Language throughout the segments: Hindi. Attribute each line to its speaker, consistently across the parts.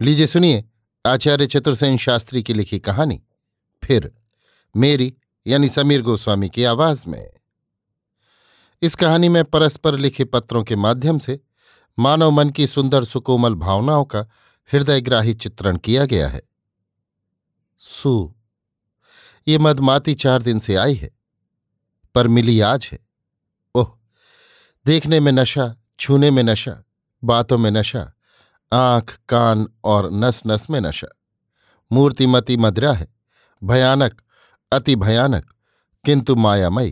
Speaker 1: लीजिए सुनिए, आचार्य चतुर्सेन शास्त्री की लिखी कहानी। फिर, मेरी, यानी समीर गोस्वामी की आवाज़ में। इस कहानी में परस्पर लिखे पत्रों के माध्यम से मानव मन की सुंदर सुकोमल भावनाओं का हृदयग्राही चित्रण किया गया है। सु, ये मदमाती चार दिन से आई है, पर मिली आज है। ओह, देखने में नशा, छूने में नशा, बातों में नशा आँख, कान और नस नस में नशा। मूर्तिमती मदरा है, भयानक, अति भयानक, किंतु मायामयी।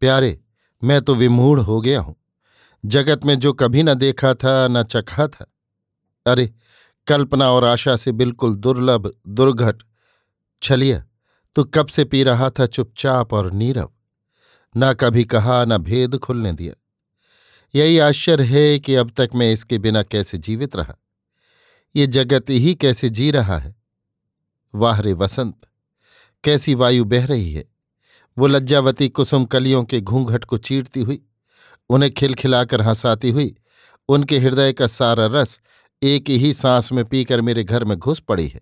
Speaker 1: प्यारे, मैं तो विमूढ़ हो गया हूँ। जगत में जो कभी न देखा था, न चखा था। अरे, कल्पना और आशा से बिल्कुल दुर्लभ, दुर्घट। छलिया, तू कब से पी रहा था चुपचाप और नीरव? न कभी कहा, न भेद खुलने दिया। यही आश्चर्य है कि अब तक मैं इसके बिना कैसे जीवित रहा। ये जगत ही कैसे जी रहा है? वाह रे वसंत, कैसी वायु बह रही है? वो लज्जावती कुसुम कलियों के घूंघट को चीरती हुई, उन्हें खिलखिलाकर हंसाती हुई, उनके हृदय का सारा रस एक ही सांस में पीकर मेरे घर में घुस पड़ी है।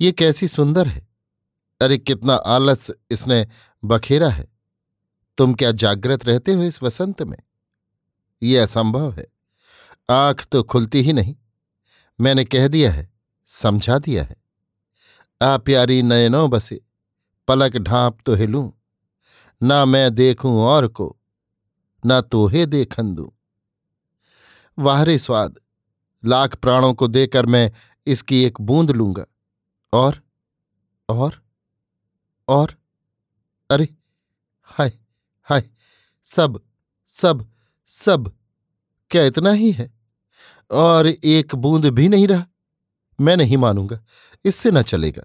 Speaker 1: ये कैसी सुंदर है? अरे कितना आलस इसने बखेरा है। तुम क्या जागृत रहते हो इस वसंत में? ये असंभव है। आँख तो खुलती ही नहीं। मैंने कह दिया है, समझा दिया है। आ प्यारी नयनो बसे, पलक ढांप तो हिलूं। ना मैं देखूँ और को, ना तोहे देखन दूँ। वाहरे स्वाद, लाख प्राणों को देकर मैं इसकी एक बूंद लूँगा। और और और, अरे, हाय हाय, सब सब सब। क्या इतना ही है? और एक बूंद भी नहीं रहा? मैं नहीं मानूँगा, इससे न चलेगा।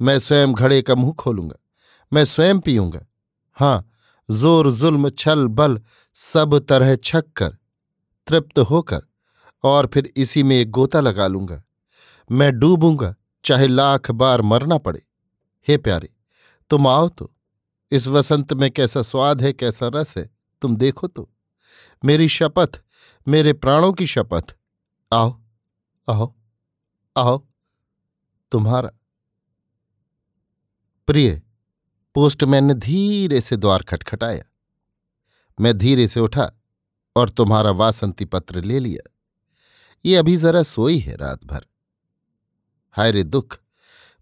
Speaker 1: मैं स्वयं घड़े का मुँह खोलूँगा, मैं स्वयं पीऊँगा। हाँ, ज़ोर, जुल्म, छल, बल, सब तरह छक कर, तृप्त होकर, और फिर इसी में एक गोता लगा लूँगा। मैं डूबूँगा, चाहे लाख बार मरना पड़े। हे प्यारे, तुम आओ तो इस वसंत में कैसा स्वाद है, कैसा रस है, तुम देखो तो। मेरी शपथ, मेरे प्राणों की शपथ। आओ आओ आओ, तुम्हारा। प्रिय, पोस्टमैन ने धीरे से द्वार खटखटाया। मैं धीरे से उठा और तुम्हारा वासंती पत्र ले लिया। ये अभी जरा सोई है रात भर हाय रे दुख,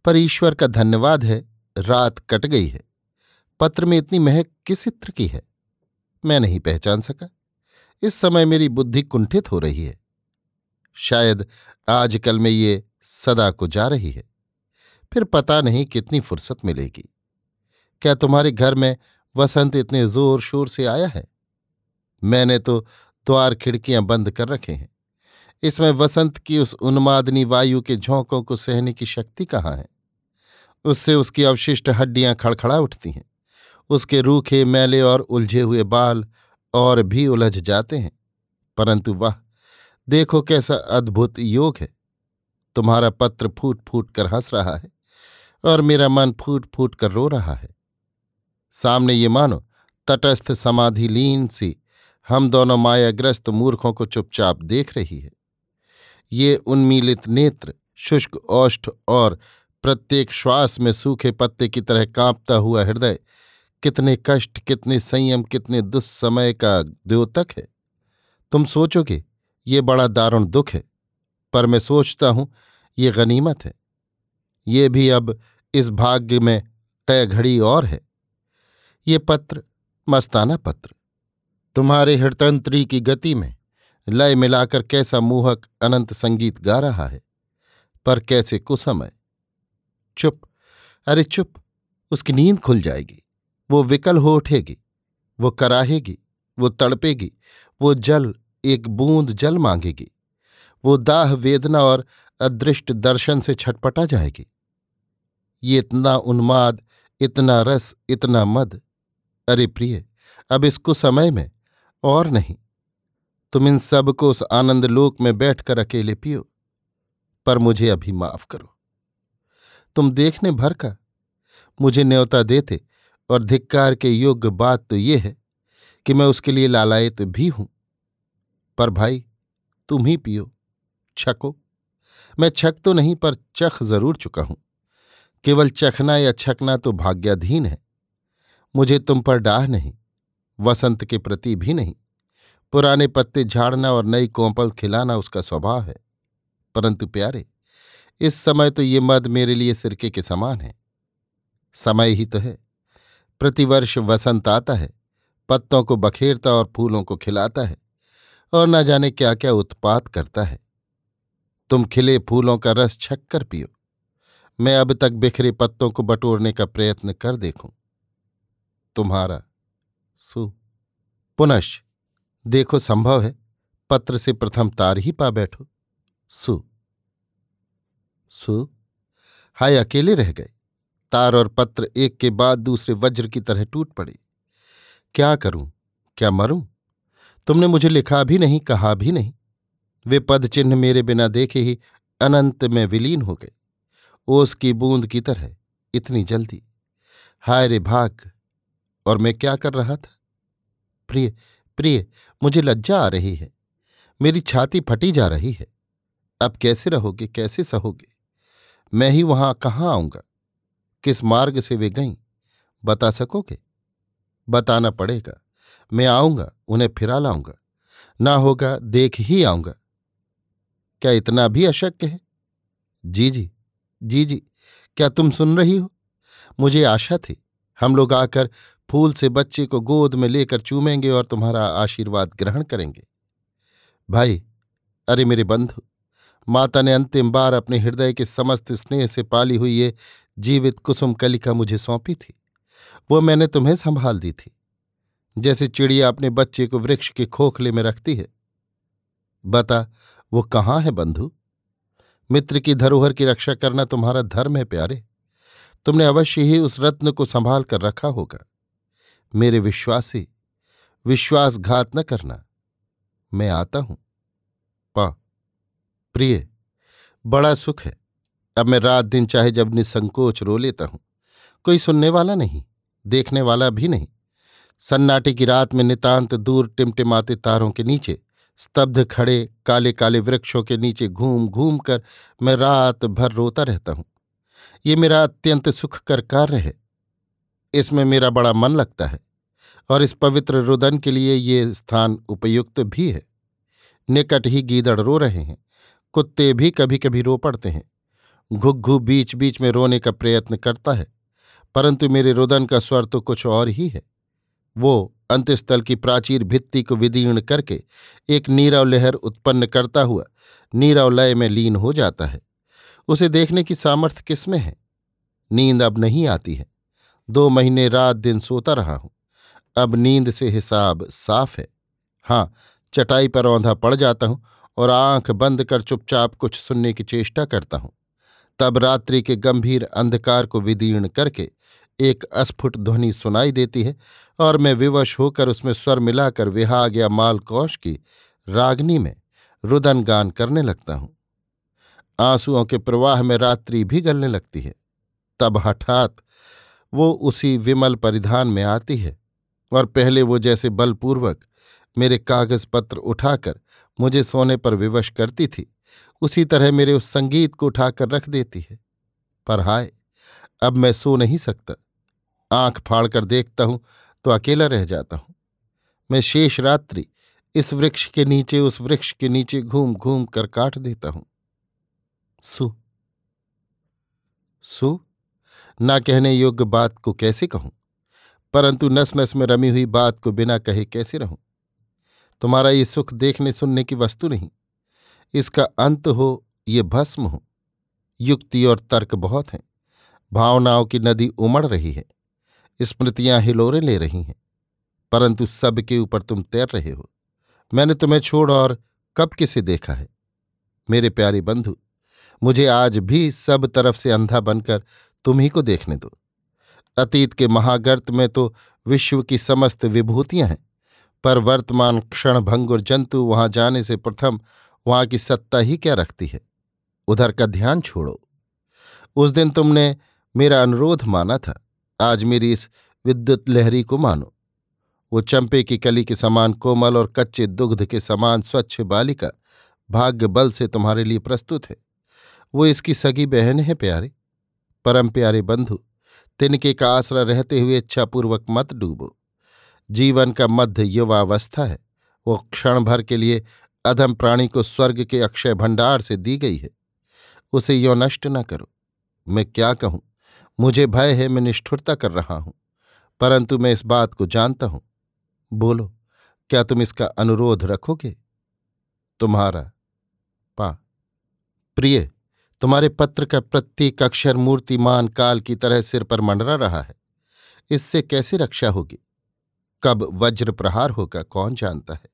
Speaker 1: पर ईश्वर का धन्यवाद है, रात कट गई है। पत्र में इतनी महक किस इत्र की है? मैं नहीं पहचान सका। इस समय मेरी बुद्धि कुंठित हो रही है। शायद आजकल में ये सदा को जा रही है। फिर पता नहीं कितनी फुर्सत मिलेगी। क्या तुम्हारे घर में वसंत इतने ज़ोर शोर से आया है? मैंने तो द्वार खिड़कियाँ बंद कर रखे हैं। इसमें वसंत की उस उन्मादनी वायु के झोंकों को सहने की शक्ति कहाँ है? उससे उसकी अवशिष्ट हड्डियाँ खड़खड़ा उठती हैं। उसके रूखे, मैले और उलझे हुए बाल और भी उलझ जाते हैं। परंतु वह, देखो कैसा अद्भुत योग है। तुम्हारा पत्र फूट फूट कर हंस रहा है और मेरा मन फूट फूट कर रो रहा है। सामने ये मानो, तटस्थ समाधि लीन सी, हम दोनों मायाग्रस्त मूर्खों को चुपचाप देख रही है। ये उन्मीलित नेत्र, शुष्क औष्ठ और प्रत्येक श्वास में सूखे पत्ते की तरह कांपता हुआ हृदय कितने कष्ट, कितने संयम, कितने दुस्समय का द्योतक है। तुम सोचोगे, ये बड़ा दारुण दुख है, पर मैं सोचता हूँ, ये गनीमत है। ये भी अब इस भाग्य में तय घड़ी और है। ये पत्र, मस्ताना पत्र, तुम्हारे हृतंत्री की गति में लय मिलाकर कैसा मोहक, अनंत संगीत गा रहा है, पर कैसे कुसमय चुप, अरे चुप, उसकी नींद खुल जाएगी। वो विकल हो उठेगी, वो कराहेगी, वो तड़पेगी, वो जल, एक बूंद जल मांगेगी। वो दाह वेदना और अदृष्ट दर्शन से छटपटा जाएगी। ये इतना उन्माद, इतना रस, इतना मद। अरे प्रिय, अब इसको समय में और नहीं। तुम इन सबको उस आनंद लोक में बैठकर अकेले पियो, पर मुझे अभी माफ़ करो। तुम देखने भर का, मुझे न्योता देते और धिक्कार के योग्य बात तो ये है कि मैं उसके लिए लालायत भी हूँ। पर भाई, तुम ही पियो, छको। मैं छक तो नहीं, पर चख ज़रूर चुका हूँ। केवल चखना या छकना तो भाग्याधीन है। मुझे तुम पर डाह नहीं, वसंत के प्रति भी नहीं। पुराने पत्ते झाड़ना और नई कोंपल खिलाना उसका स्वभाव है। परंतु प्यारे, इस समय तो ये मद मेरे लिए सिरके के समान है। समय ही तो है। प्रतिवर्ष वसंत आता है, पत्तों को बखेरता और फूलों को खिलाता है, और न जाने क्या क्या उत्पात करता है। तुम खिले फूलों का रस छक कर पियो। मैं अब तक बिखरे पत्तों को बटोरने का प्रयत्न कर देखूँ। तुम्हारा सु पुनश देखो संभव है, पत्र से प्रथम तार ही पा बैठो। सु। सु? हाय, अकेले रह गए। तार और पत्र एक के बाद दूसरे वज्र की तरह टूट पड़े। क्या करूँ? क्या मरूं? तुमने मुझे लिखा भी नहीं, कहा भी नहीं। वे पद चिन्ह मेरे बिना देखे ही अनंत में विलीन हो गए। ओस की बूंद की तरह इतनी जल्दी। हाय रे भाग, और मैं क्या कर रहा था? प्रिय प्रिय, मुझे लज्जा आ रही है। मेरी छाती फटी जा रही है। अब कैसे रहोगे, कैसे सहोगे? मैं ही वहाँ कहाँ आऊँगा? किस मार्ग से वे गईं, बता सकोगे? बताना पड़ेगा। मैं आऊँगा, उन्हें फिरा लाऊँगा। ना होगा, देख ही आऊँगा। क्या इतना भी अशक्य है? जी जी जी जी। क्या तुम सुन रही हो? मुझे आशा थी, हम लोग आकर फूल से बच्चे को गोद में लेकर चूमेंगे और तुम्हारा आशीर्वाद ग्रहण करेंगे। भाई, अरे मेरे बंधु, माता ने अंतिम बार अपने हृदय के समस्त स्नेह से पाली हुई ये जीवित कुसुम कलिका मुझे सौंपी थी। वो मैंने तुम्हें संभाल दी थी। जैसे चिड़िया अपने बच्चे को वृक्ष के खोखले में रखती है। बता, वो कहाँ है बंधु? मित्र की धरोहर की रक्षा करना तुम्हारा धर्म है प्यारे। तुमने अवश्य ही उस रत्न को संभाल कर रखा होगा। मेरे विश्वासी, विश्वासघात न करना। मैं आता हूँ। पा, प्रिय, बड़ा सुख है। अब मैं रात दिन चाहे जब निसंकोच रो लेता हूँ। कोई सुनने वाला नहीं, देखने वाला भी नहीं। सन्नाटे की रात में नितांत दूर टिमटिमाते तारों के नीचे, स्तब्ध खड़े काले काले वृक्षों के नीचे घूम घूम कर मैं रात भर रोता रहता हूँ। ये मेरा अत्यंत सुखकर कार्य है। इसमें मेरा बड़ा मन लगता है और इस पवित्र रुदन के लिए ये स्थान उपयुक्त भी है। निकट ही गीदड़ रो रहे हैं, कुत्ते भी कभी कभी रो पड़ते हैं। घुग्घू बीच बीच में रोने का प्रयत्न करता है, परंतु मेरे रुदन का स्वर तो कुछ और ही है। वो अंत्यस्थल की प्राचीर भित्ति को विदीर्ण करके एक नीरव लहर उत्पन्न करता हुआ नीरव लय में लीन हो जाता है। उसे देखने की सामर्थ्य किसमें है? नींद अब नहीं आती है। दो महीने रात दिन सोता रहा हूँ। अब नींद से हिसाब साफ़ है। हाँ चटाई पर औंधा पड़ जाता हूँ और आँख बंद कर चुपचाप कुछ सुनने की चेष्टा करता हूँ। तब रात्रि के गंभीर अंधकार को विदीर्ण करके एक अस्फुट ध्वनि सुनाई देती है और मैं विवश होकर उसमें स्वर मिलाकर विहाग या मालकौश की रागनी में रुदन गान करने लगता हूँ। आंसुओं के प्रवाह में रात्रि भी गलने लगती है। तब हठात वो उसी विमल परिधान में आती है और पहले वो जैसे बलपूर्वक मेरे कागज़ पत्र उठाकर मुझे सोने पर विवश करती थी। उसी तरह मेरे उस संगीत को उठाकर रख देती है। पर हाय, अब मैं सो नहीं सकता। आँख फाड़कर देखता हूँ तो अकेला रह जाता हूँ। मैं शेष रात्रि इस वृक्ष के नीचे, उस वृक्ष के नीचे घूम घूम कर काट देता हूँ। सु। सु? ना कहने योग्य बात को कैसे कहूँ? परंतु नस नस में रमी हुई बात को बिना कहे कैसे रहूँ? तुम्हारा ये सुख देखने सुनने की वस्तु नहीं। इसका अंत हो, ये भस्म हो। युक्ति और तर्क बहुत हैं। भावनाओं की नदी उमड़ रही है। स्मृतियाँ हिलोरे ले रही हैं। परंतु सब के ऊपर तुम तैर रहे हो। मैंने तुम्हें छोड़ और कब किसे देखा है? मेरे प्यारे बंधु, मुझे आज भी सब तरफ़ से अंधा बनकर तुम ही को देखने दो। अतीत के महागर्त में तो विश्व की समस्त विभूतियाँ हैं। पर वर्तमान क्षण भंगुर जंतु वहाँ जाने से प्रथम वहाँ की सत्ता ही क्या रखती है? उधर का ध्यान छोड़ो। उस दिन तुमने मेरा अनुरोध माना था। आज मेरी इस विद्युत लहरी को मानो। वो चंपे की कली के समान कोमल और कच्चे दुग्ध के समान स्वच्छ बालिका भाग्य बल से तुम्हारे लिए प्रस्तुत है। वो इसकी सगी बहन है प्यारे। परम प्यारे बंधु, तिनके का आसरा रहते हुए इच्छापूर्वक मत डूबो। जीवन का मध्य युवावस्था है। वो क्षण भर के लिए अधम प्राणी को स्वर्ग के अक्षय भंडार से दी गई है। उसे यो नष्ट न करो। मैं क्या कहूँ? मुझे भय है, मैं निष्ठुरता कर रहा हूँ, परंतु मैं इस बात को जानता हूँ। बोलो, क्या तुम इसका अनुरोध रखोगे? तुम्हारा, पा। प्रिय, तुम्हारे पत्र का प्रत्येक अक्षर मूर्तिमान काल की तरह सिर पर मंडरा रहा है। इससे कैसे रक्षा होगी? कब वज्र प्रहार होगा, कौन जानता है?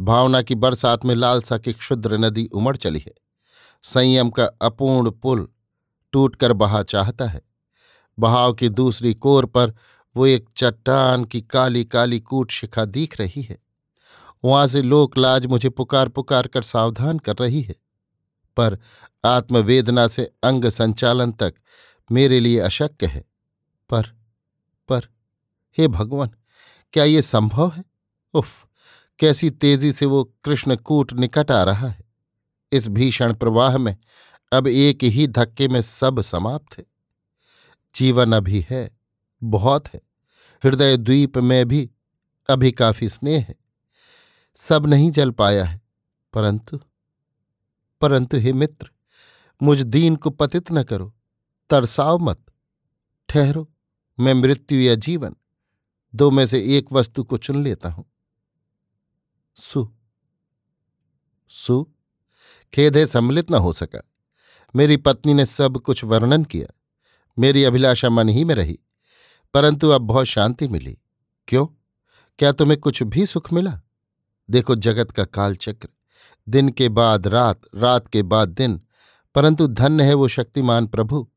Speaker 1: भावना की बरसात में लालसा की क्षुद्र नदी उमड़ चली है। संयम का अपूर्ण पुल टूटकर बहा चाहता है। बहाव की दूसरी कोर पर वो एक चट्टान की काली काली कूट शिखा दिख रही है। वहाँ से लोकलाज मुझे पुकार पुकार कर सावधान कर रही है। पर आत्मवेदना से अंग संचालन तक मेरे लिए अशक्य है। पर पर, हे भगवान, क्या ये संभव है? उफ! कैसी तेज़ी से वो कृष्णकूट निकट आ रहा है। इस भीषण प्रवाह में अब एक ही धक्के में सब समाप्त है। जीवन अभी है, बहुत है। हृदय द्वीप में भी अभी काफ़ी स्नेह है। सब नहीं जल पाया है, परंतु परंतु हे मित्र, मुझ दीन को पतित न करो तरसाव मत, ठहरो, मैं मृत्यु या जीवन, दो में से एक वस्तु को चुन लेता हूँ। सु सु। खेद है सम्मिलित न हो सका। मेरी पत्नी ने सब कुछ वर्णन किया। मेरी अभिलाषा मन ही में रही। परंतु अब बहुत शांति मिली। क्यों? क्या तुम्हें कुछ भी सुख मिला? देखो जगत का कालचक्र। दिन के बाद रात रात के बाद दिन। परंतु धन्य है वो शक्तिमान प्रभु,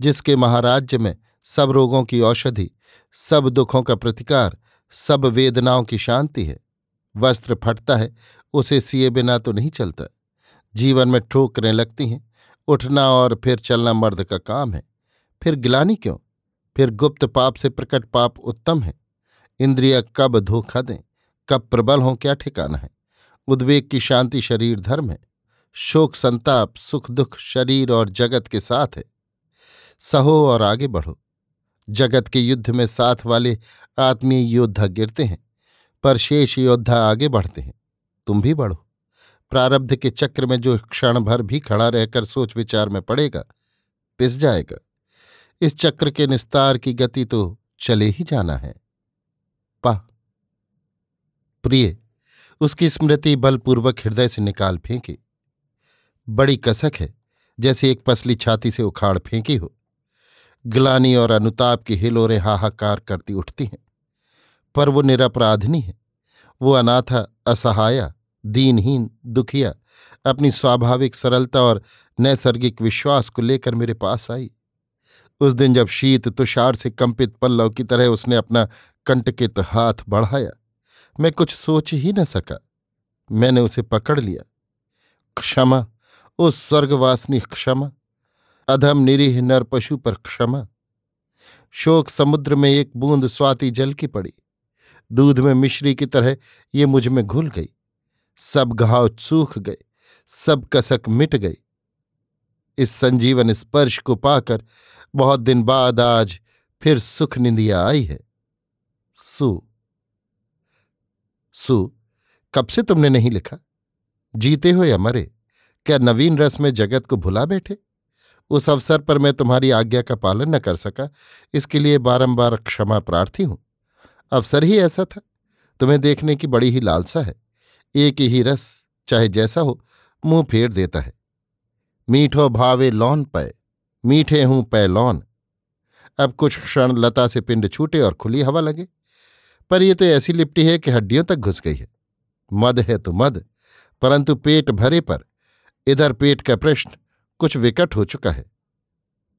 Speaker 1: जिसके महाराज्य में सब रोगों की औषधि, सब दुखों का प्रतिकार, सब वेदनाओं की शांति है। वस्त्र फटता है, उसे सिए बिना तो नहीं चलता। जीवन में ठोकरें लगती हैं, उठना और फिर चलना मर्द का काम है। फिर गिलानी क्यों? फिर गुप्त पाप से प्रकट पाप उत्तम है। इंद्रिया कब धोखा दें, कब प्रबल हों क्या ठिकाना है? उद्वेग की शांति शरीर धर्म है। शोक, संताप, सुख, दुख शरीर और जगत के साथ है। सहो और आगे बढ़ो। जगत के युद्ध में साथ वाले आत्मीय योद्धा गिरते हैं। पर शेष योद्धा आगे बढ़ते हैं। तुम भी बढ़ो। प्रारब्ध के चक्र में जो क्षण भर भी खड़ा रहकर सोच विचार में पड़ेगा, पिस जाएगा। इस चक्र के निस्तार की गति तो चले ही जाना है। पा। प्रिय, उसकी स्मृति बलपूर्वक हृदय से निकाल फेंकी। बड़ी कसक है, जैसे एक पसली छाती से उखाड़ फेंकी हो। ग्लानी और अनुताप की हिलोरें हाहाकार करती उठती हैं। पर वो निरपराधनी है। वो अनाथा, असहाया, दीनहीन, दुखिया, अपनी स्वाभाविक सरलता और नैसर्गिक विश्वास को लेकर मेरे पास आई। उस दिन जब शीत तुषार से कंपित पल्लव की तरह उसने अपना कंटकित हाथ बढ़ाया, मैं कुछ सोच ही न सका। मैंने उसे पकड़ लिया। क्षमा, उस स्वर्गवासनी क्षमा, अधम निरीह नर पशु पर क्षमा। शोक समुद्र में एक बूंद स्वाति जल की पड़ी। दूध में मिश्री की तरह ये मुझमें घुल गई। सब घाव सूख गए, सब कसक मिट गई। इस संजीवन स्पर्श को पाकर बहुत दिन बाद आज फिर सुख निंदिया आई है। सु। सु, कब से तुमने नहीं लिखा? जीते हो या मरे? क्या नवीन रस में जगत को भुला बैठे? उस अवसर पर मैं तुम्हारी आज्ञा का पालन न कर सका, इसके लिए बारंबार क्षमा प्रार्थी हूँ। अवसर ही ऐसा था। तुम्हें देखने की बड़ी ही लालसा है। एक ही रस, चाहे जैसा हो, मुँह फेर देता है। मीठो भावे लौन पै, मीठे हूँ पै लौन। अब कुछ क्षण लता से पिंड छूटे और खुली हवा लगे। पर यह तो ऐसी लिपटी है कि हड्डियों तक घुस गई है। मद है तो मद, परंतु पेट भरे पर, इधर पेट का प्रश्न कुछ विकट हो चुका है।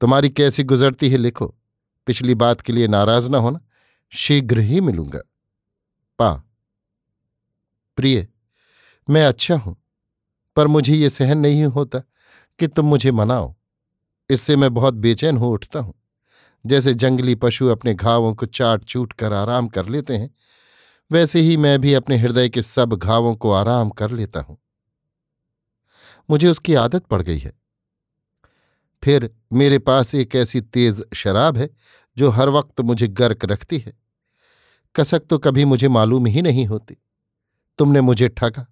Speaker 1: तुम्हारी कैसी गुजरती है लिखो। पिछली बात के लिए नाराज़ ना होना। शीघ्र ही मिलूँगा। पा। प्रिय, मैं अच्छा हूँ, पर मुझे ये सहन नहीं होता कि तुम मुझे मनाओ। इससे मैं बहुत बेचैन हो उठता हूँ। जैसे जंगली पशु अपने घावों को चाट चूट कर आराम कर लेते हैं, वैसे ही मैं भी अपने हृदय के सब घावों को आराम कर लेता हूँ। मुझे उसकी आदत पड़ गई है। फिर मेरे पास एक ऐसी तेज शराब है जो हर वक्त मुझे गर्क रखती है। कसक तो कभी मुझे मालूम ही नहीं होती। तुमने मुझे ठगा।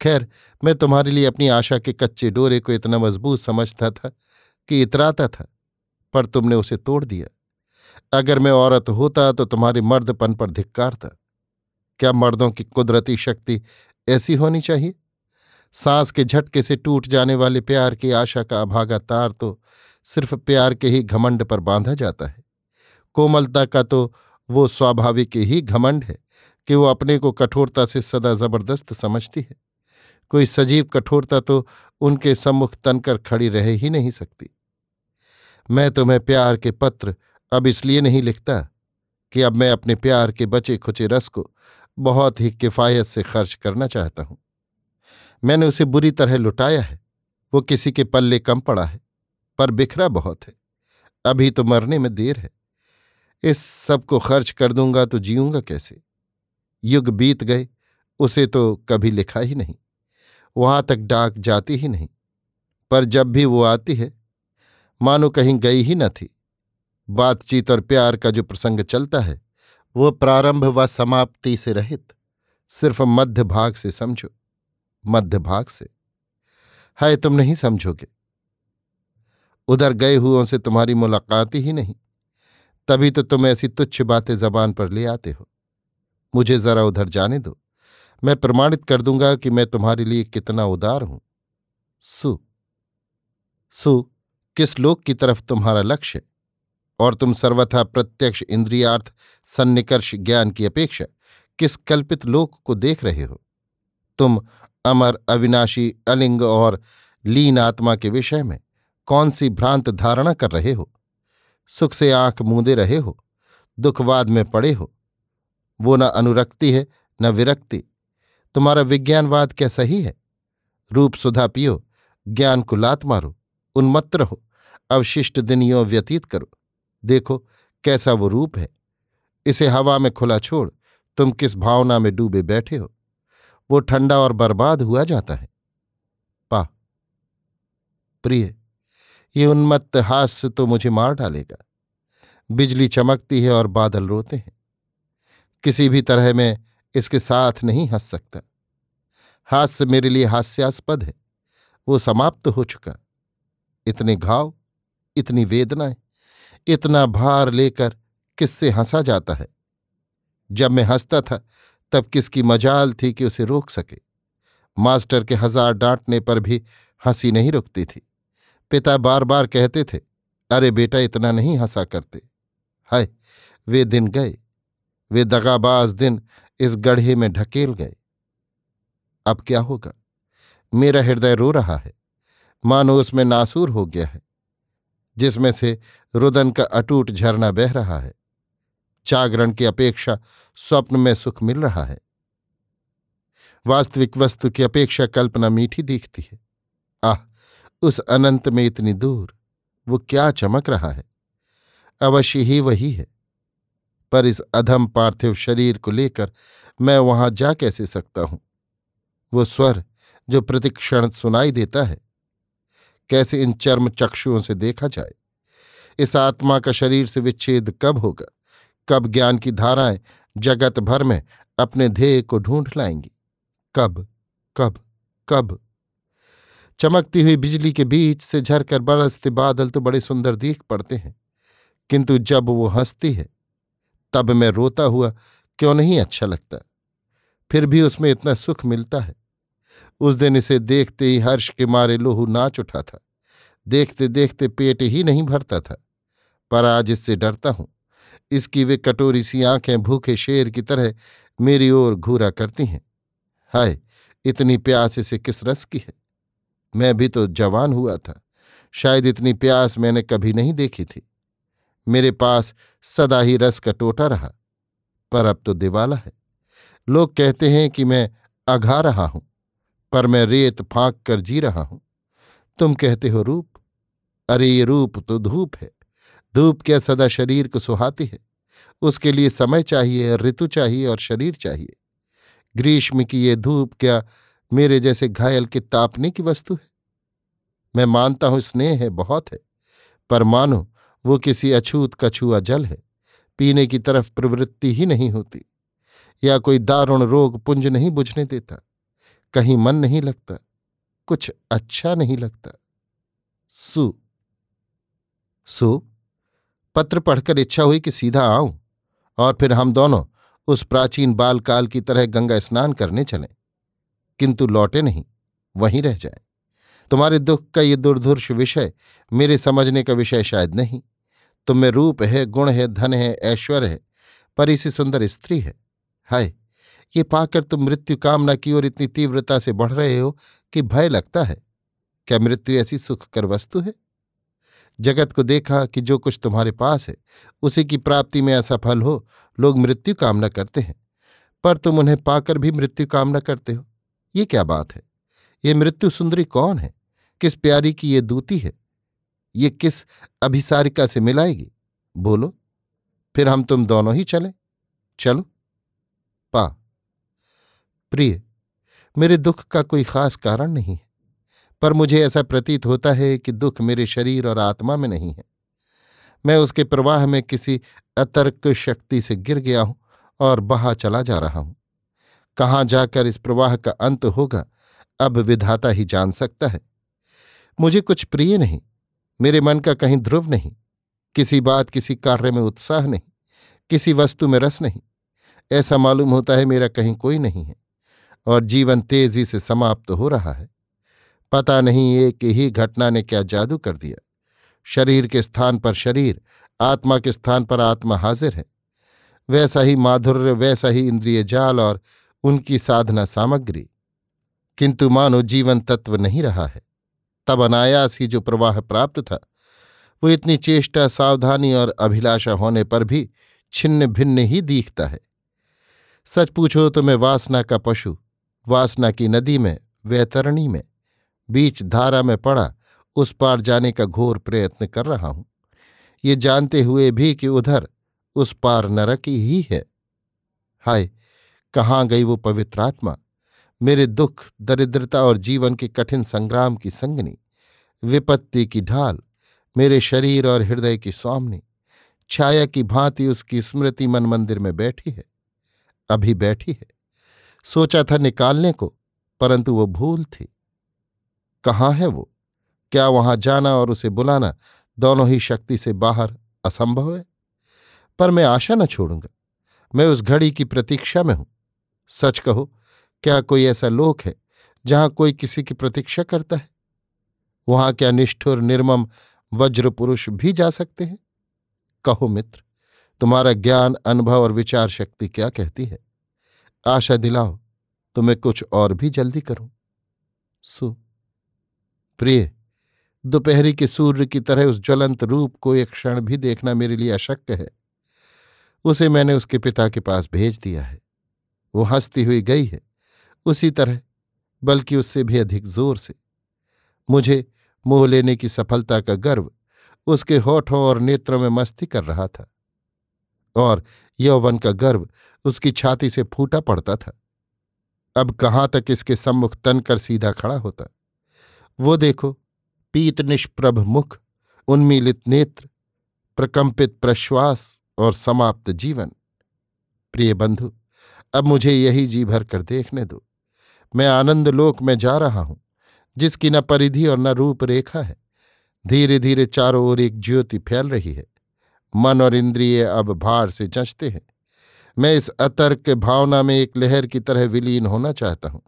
Speaker 1: खैर, मैं तुम्हारे लिए अपनी आशा के कच्चे डोरे को इतना मज़बूत समझता था कि इतराता था, पर तुमने उसे तोड़ दिया। अगर मैं औरत होता तो तुम्हारे मर्दपन पर धिक्कारता। क्या मर्दों की कुदरती शक्ति ऐसी होनी चाहिए? सांस के झटके से टूट जाने वाले प्यार की आशा का अभागा तार तो सिर्फ़ प्यार के ही घमंड पर बांधा जाता है। कोमलता का तो वो स्वाभाविक ही घमंड है कि वो अपने को कठोरता से सदा ज़बरदस्त समझती है। कोई सजीव कठोरता तो उनके सम्मुख तनकर खड़ी रह ही नहीं सकती। मैं तुम्हें प्यार के पत्र अब इसलिए नहीं लिखता कि अब मैं अपने प्यार के बचे खुचे रस को बहुत ही किफ़ायत से खर्च करना चाहता हूँ। मैंने उसे बुरी तरह लुटाया है, वो किसी के पल्ले कम पड़ा है, पर बिखरा बहुत है, अभी तो मरने में देर है। इस सबको खर्च कर दूँगा तो जीऊँगा कैसे? युग बीत गए, उसे तो कभी लिखा ही नहीं। वहाँ तक डाक जाती ही नहीं। पर जब भी वो आती है, मानो कहीं गई ही न थी। बातचीत और प्यार का जो प्रसंग चलता है, वो प्रारंभ व समाप्ति से रहित। सिर्फ़ मध्य भाग से समझो, मध्य भाग से। हाय, तुम नहीं समझोगे। उधर गए हुओं से तुम्हारी मुलाकात ही नहीं। तभी तो तुम ऐसी तुच्छ बातें जबान पर ले आते हो। मुझे जरा उधर जाने दो। मैं प्रमाणित कर दूँगा कि मैं तुम्हारे लिए कितना उदार हूँ। सु। सु, किस लोक की तरफ़ तुम्हारा लक्ष्य है? और तुम सर्वथा प्रत्यक्ष इंद्रियार्थ, सन्निकर्ष ज्ञान की अपेक्षा किस कल्पित लोक को देख रहे हो? तुम अमर, अविनाशी, अलिंग और लीन आत्मा के विषय में कौन सी भ्रांत धारणा कर रहे हो? सुख से आँख मूंदे रहे हो दुखवाद में पड़े हो। वो न अनुरक्ति है, न विरक्ति। तुम्हारा विज्ञानवाद क्या सही है? रूप सुधा पियो, ज्ञान को लात मारो, उन्मत्त रहो, अवशिष्ट दिन यो व्यतीत करो। देखो कैसा वो रूप है। इसे हवा में खुला छोड़, तुम किस भावना में डूबे बैठे हो? वो ठंडा और बर्बाद हुआ जाता है। पा। प्रिय ये उन्मत्त हास्य तो मुझे मार डालेगा। बिजली चमकती है और बादल रोते हैं। किसी भी तरह मैं इसके साथ नहीं हंस सकता। हास्य मेरे लिए हास्यास्पद है। वो समाप्त हो चुका। इतने घाव, इतनी वेदनाएँ, इतना भार लेकर किससे हंसा जाता है? जब मैं हंसता था, तब किसकी मजाल थी कि उसे रोक सके? मास्टर के हज़ार डांटने पर भी हँसी नहीं रुकती थी। पिता बार बार कहते थे, अरे बेटा, इतना नहीं हंसा करते। हाय, वे दिन गए, वे दगाबाज दिन इस गढ़े में ढकेल गए। अब क्या होगा? मेरा हृदय रो रहा है। मानो उसमें नासूर हो गया है, जिसमें से रुदन का अटूट झरना बह रहा है। जागरण की अपेक्षा स्वप्न में सुख मिल रहा है। वास्तविक वस्तु की अपेक्षा कल्पना मीठी दिखती है। आह उस अनंत में इतनी दूर, वो क्या चमक रहा है? अवश्य ही वही है। पर इस अधम पार्थिव शरीर को लेकर मैं वहाँ जा कैसे सकता हूँ? वो स्वर जो प्रतिक्षण सुनाई देता है, कैसे इन चर्म चक्षुओं से देखा जाए? इस आत्मा का शरीर से विच्छेद कब होगा? कब ज्ञान की धाराएँ जगत भर में अपने ध्येय को ढूंढ लाएँगी? कब कब कब? चमकती हुई बिजली के बीच से झरकर बरसते बादल तो बड़े सुंदर दिख पड़ते हैं। किंतु जब वो हंसती है, तब मैं रोता हुआ क्यों नहीं अच्छा लगता? फिर भी उसमें इतना सुख मिलता है। उस दिन इसे देखते ही हर्ष के मारे लोहू नाच उठा था। देखते देखते पेट ही नहीं भरता था। पर आज इससे डरता हूँ। इसकी वे कटोरी सी आँखें भूखे शेर की तरह मेरी ओर घूरा करती हैं। हाय, इतनी प्यास इसे किस रस की है? मैं भी तो जवान हुआ था। शायद इतनी प्यास मैंने कभी नहीं देखी थी। मेरे पास सदा ही रस का टोटा रहा, पर अब तो दिवाला है। लोग कहते हैं कि मैं अघा रहा हूँ, पर मैं रेत फांक कर जी रहा हूँ। तुम कहते हो रूप? अरे, ये रूप तो धूप है। धूप क्या सदा शरीर को सुहाती है? उसके लिए समय चाहिए, ऋतु चाहिए और शरीर चाहिए। ग्रीष्म की ये धूप क्या मेरे जैसे घायल के तापने की वस्तु है। मैं मानता हूँ स्नेह है, बहुत है, पर मानो वो किसी अछूत कछुआ जल है, पीने की तरफ़ प्रवृत्ति ही नहीं होती, या कोई दारुण रोग पुंज नहीं बुझने देता, कहीं मन नहीं लगता, कुछ अच्छा नहीं लगता। सु। सु? पत्र पढ़कर इच्छा हुई कि सीधा आऊँ, और फिर हम दोनों उस प्राचीन बालकाल की तरह गंगा स्नान करने चलें। किंतु लौटे नहीं, वहीं रह जाए। तुम्हारे दुख का ये दुर्धुर्ष विषय मेरे समझने का विषय शायद नहीं। तुम में रूप है, गुण है, धन है, ऐश्वर्य है, पर इसी सुंदर स्त्री है। हाय, ये पाकर तुम मृत्यु कामना की ओर इतनी तीव्रता से बढ़ रहे हो कि भय लगता है। क्या मृत्यु ऐसी सुखकर वस्तु है? जगत को देखा कि जो कुछ तुम्हारे पास है, उसी की प्राप्ति में असफल हो, लोग मृत्यु कामना करते हैं। पर तुम उन्हें पाकर भी मृत्यु कामना करते हो। ये क्या बात है? ये मृत्यु सुंदरी कौन है? किस प्यारी की ये दूती है? ये किस अभिसारिका से मिलाएगी? बोलो। फिर हम तुम दोनों ही चले। चलो। पा। प्रिय, मेरे दुख का कोई खास कारण नहीं है, पर मुझे ऐसा प्रतीत होता है कि दुख मेरे शरीर और आत्मा में नहीं है। मैं उसके प्रवाह में किसी अतर्क शक्ति से गिर गया हूँ और बहा चला जा रहा हूँ। कहाँ जाकर इस प्रवाह का अंत होगा, अब विधाता ही जान सकता है। मुझे कुछ प्रिय नहीं, मेरे मन का कहीं ध्रुव नहीं, किसी बात, किसी कार्य में उत्साह नहीं, किसी वस्तु में रस नहीं, ऐसा मालूम होता है मेरा कहीं कोई नहीं है, और जीवन तेज़ी से समाप्त तो हो रहा है। पता नहीं एक ही घटना ने क्या जादू कर दिया। शरीर के स्थान पर शरीर, आत्मा के स्थान पर आत्मा हाजिर है। वैसा ही माधुर्य, वैसा ही इंद्रिय जाल और उनकी साधना सामग्री। किंतु मानो जीवन तत्व नहीं रहा है। तब अनायास ही जो प्रवाह प्राप्त था, वो इतनी चेष्टा, सावधानी और अभिलाषा होने पर भी छिन्न भिन्न ही दिखता है। सच पूछो तो मैं वासना का पशु, वासना की नदी में, वैतरणी में, बीच धारा में पड़ा, उस पार जाने का घोर प्रयत्न कर रहा हूँ। ये जानते हुए भी कि उधर उस पार नरक ही है। हाय! कहाँ गई वो पवित्र आत्मा? मेरे दुख, दरिद्रता और जीवन के कठिन संग्राम की संगनी, विपत्ति की ढाल, मेरे शरीर और हृदय की स्वामनी छाया की भांति उसकी स्मृति मन मंदिर में बैठी है, अभी बैठी है। सोचा था निकालने को, परंतु वो भूल थी। कहाँ है वो? क्या वहाँ जाना और उसे बुलाना दोनों ही शक्ति से बाहर असंभव है? पर मैं आशा न छोड़ूँगा, मैं उस घड़ी की प्रतीक्षा में हूँ। सच कहो, क्या कोई ऐसा लोक है जहाँ कोई किसी की प्रतीक्षा करता है? वहाँ क्या निष्ठुर निर्मम वज्र पुरुष भी जा सकते हैं? कहो मित्र, तुम्हारा ज्ञान, अनुभव और विचार शक्ति क्या कहती है? आशा दिलाओ तो मैं कुछ और भी जल्दी करूँ। सु प्रिय, दोपहरी के सूर्य की तरह उस ज्वलंत रूप को एक क्षण भी देखना मेरे लिए अशक्य है। उसे मैंने उसके पिता के पास भेज दिया है। वो हंसती हुई गई है। उसी तरह, बल्कि उससे भी अधिक ज़ोर से। मुझे मोह लेने की सफलता का गर्व उसके होठों और नेत्रों में मस्ती कर रहा था। और यौवन का गर्व उसकी छाती से फूटा पड़ता था। अब कहाँ तक इसके सम्मुख तन कर सीधा खड़ा होता? वो देखो, पीत निष्प्रभ मुख, उन्मीलित नेत्र, प्रकंपित प्रश्वास और समाप्त जीवन। प्रिय बंधु अब मुझे यही जी भर कर देखने दो। मैं आनंद लोक में जा रहा हूँ, जिसकी न परिधि और न रूपरेखा है। धीरे धीरे चारों ओर एक ज्योति फैल रही है। मन और इंद्रिय अब भार से जचते हैं। मैं इस अतर्क भावना में एक लहर की तरह विलीन होना चाहता हूँ।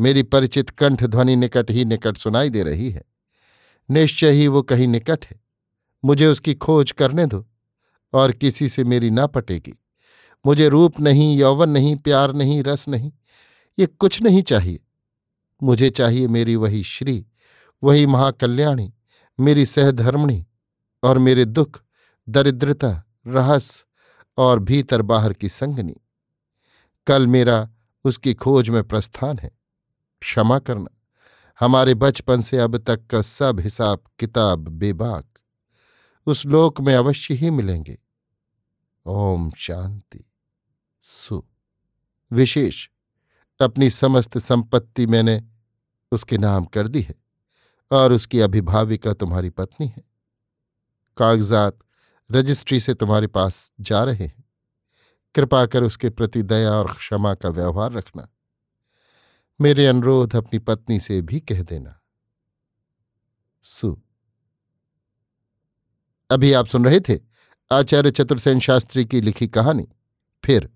Speaker 1: मेरी परिचित कंठ ध्वनि निकट ही निकट सुनाई दे रही है। निश्चय ही वो कहीं निकट है। मुझे उसकी खोज करने दो, और किसी से मेरी ना पटेगी। मुझे रूप नहीं, यौवन नहीं, प्यार नहीं, रस नहीं, ये कुछ नहीं चाहिए। मुझे चाहिए मेरी वही श्री, वही महाकल्याणी, मेरी सहधर्मणी और मेरे दुख, दरिद्रता रहस्य और भीतर बाहर की संगनी। कल मेरा उसकी खोज में प्रस्थान है। क्षमा करना। हमारे बचपन से अब तक का सब हिसाब किताब बेबाक। उस लोक में अवश्य ही मिलेंगे। ओम शांति। सु। विशेष, अपनी समस्त संपत्ति मैंने उसके नाम कर दी है और उसकी अभिभाविका तुम्हारी पत्नी है। कागजात रजिस्ट्री से तुम्हारे पास जा रहे हैं। कृपा कर उसके प्रति दया और क्षमा का व्यवहार रखना। मेरे अनुरोध अपनी पत्नी से भी कह देना। सु। अभी आप सुन रहे थे आचार्य चतुर्सेन शास्त्री की लिखी कहानी। फिर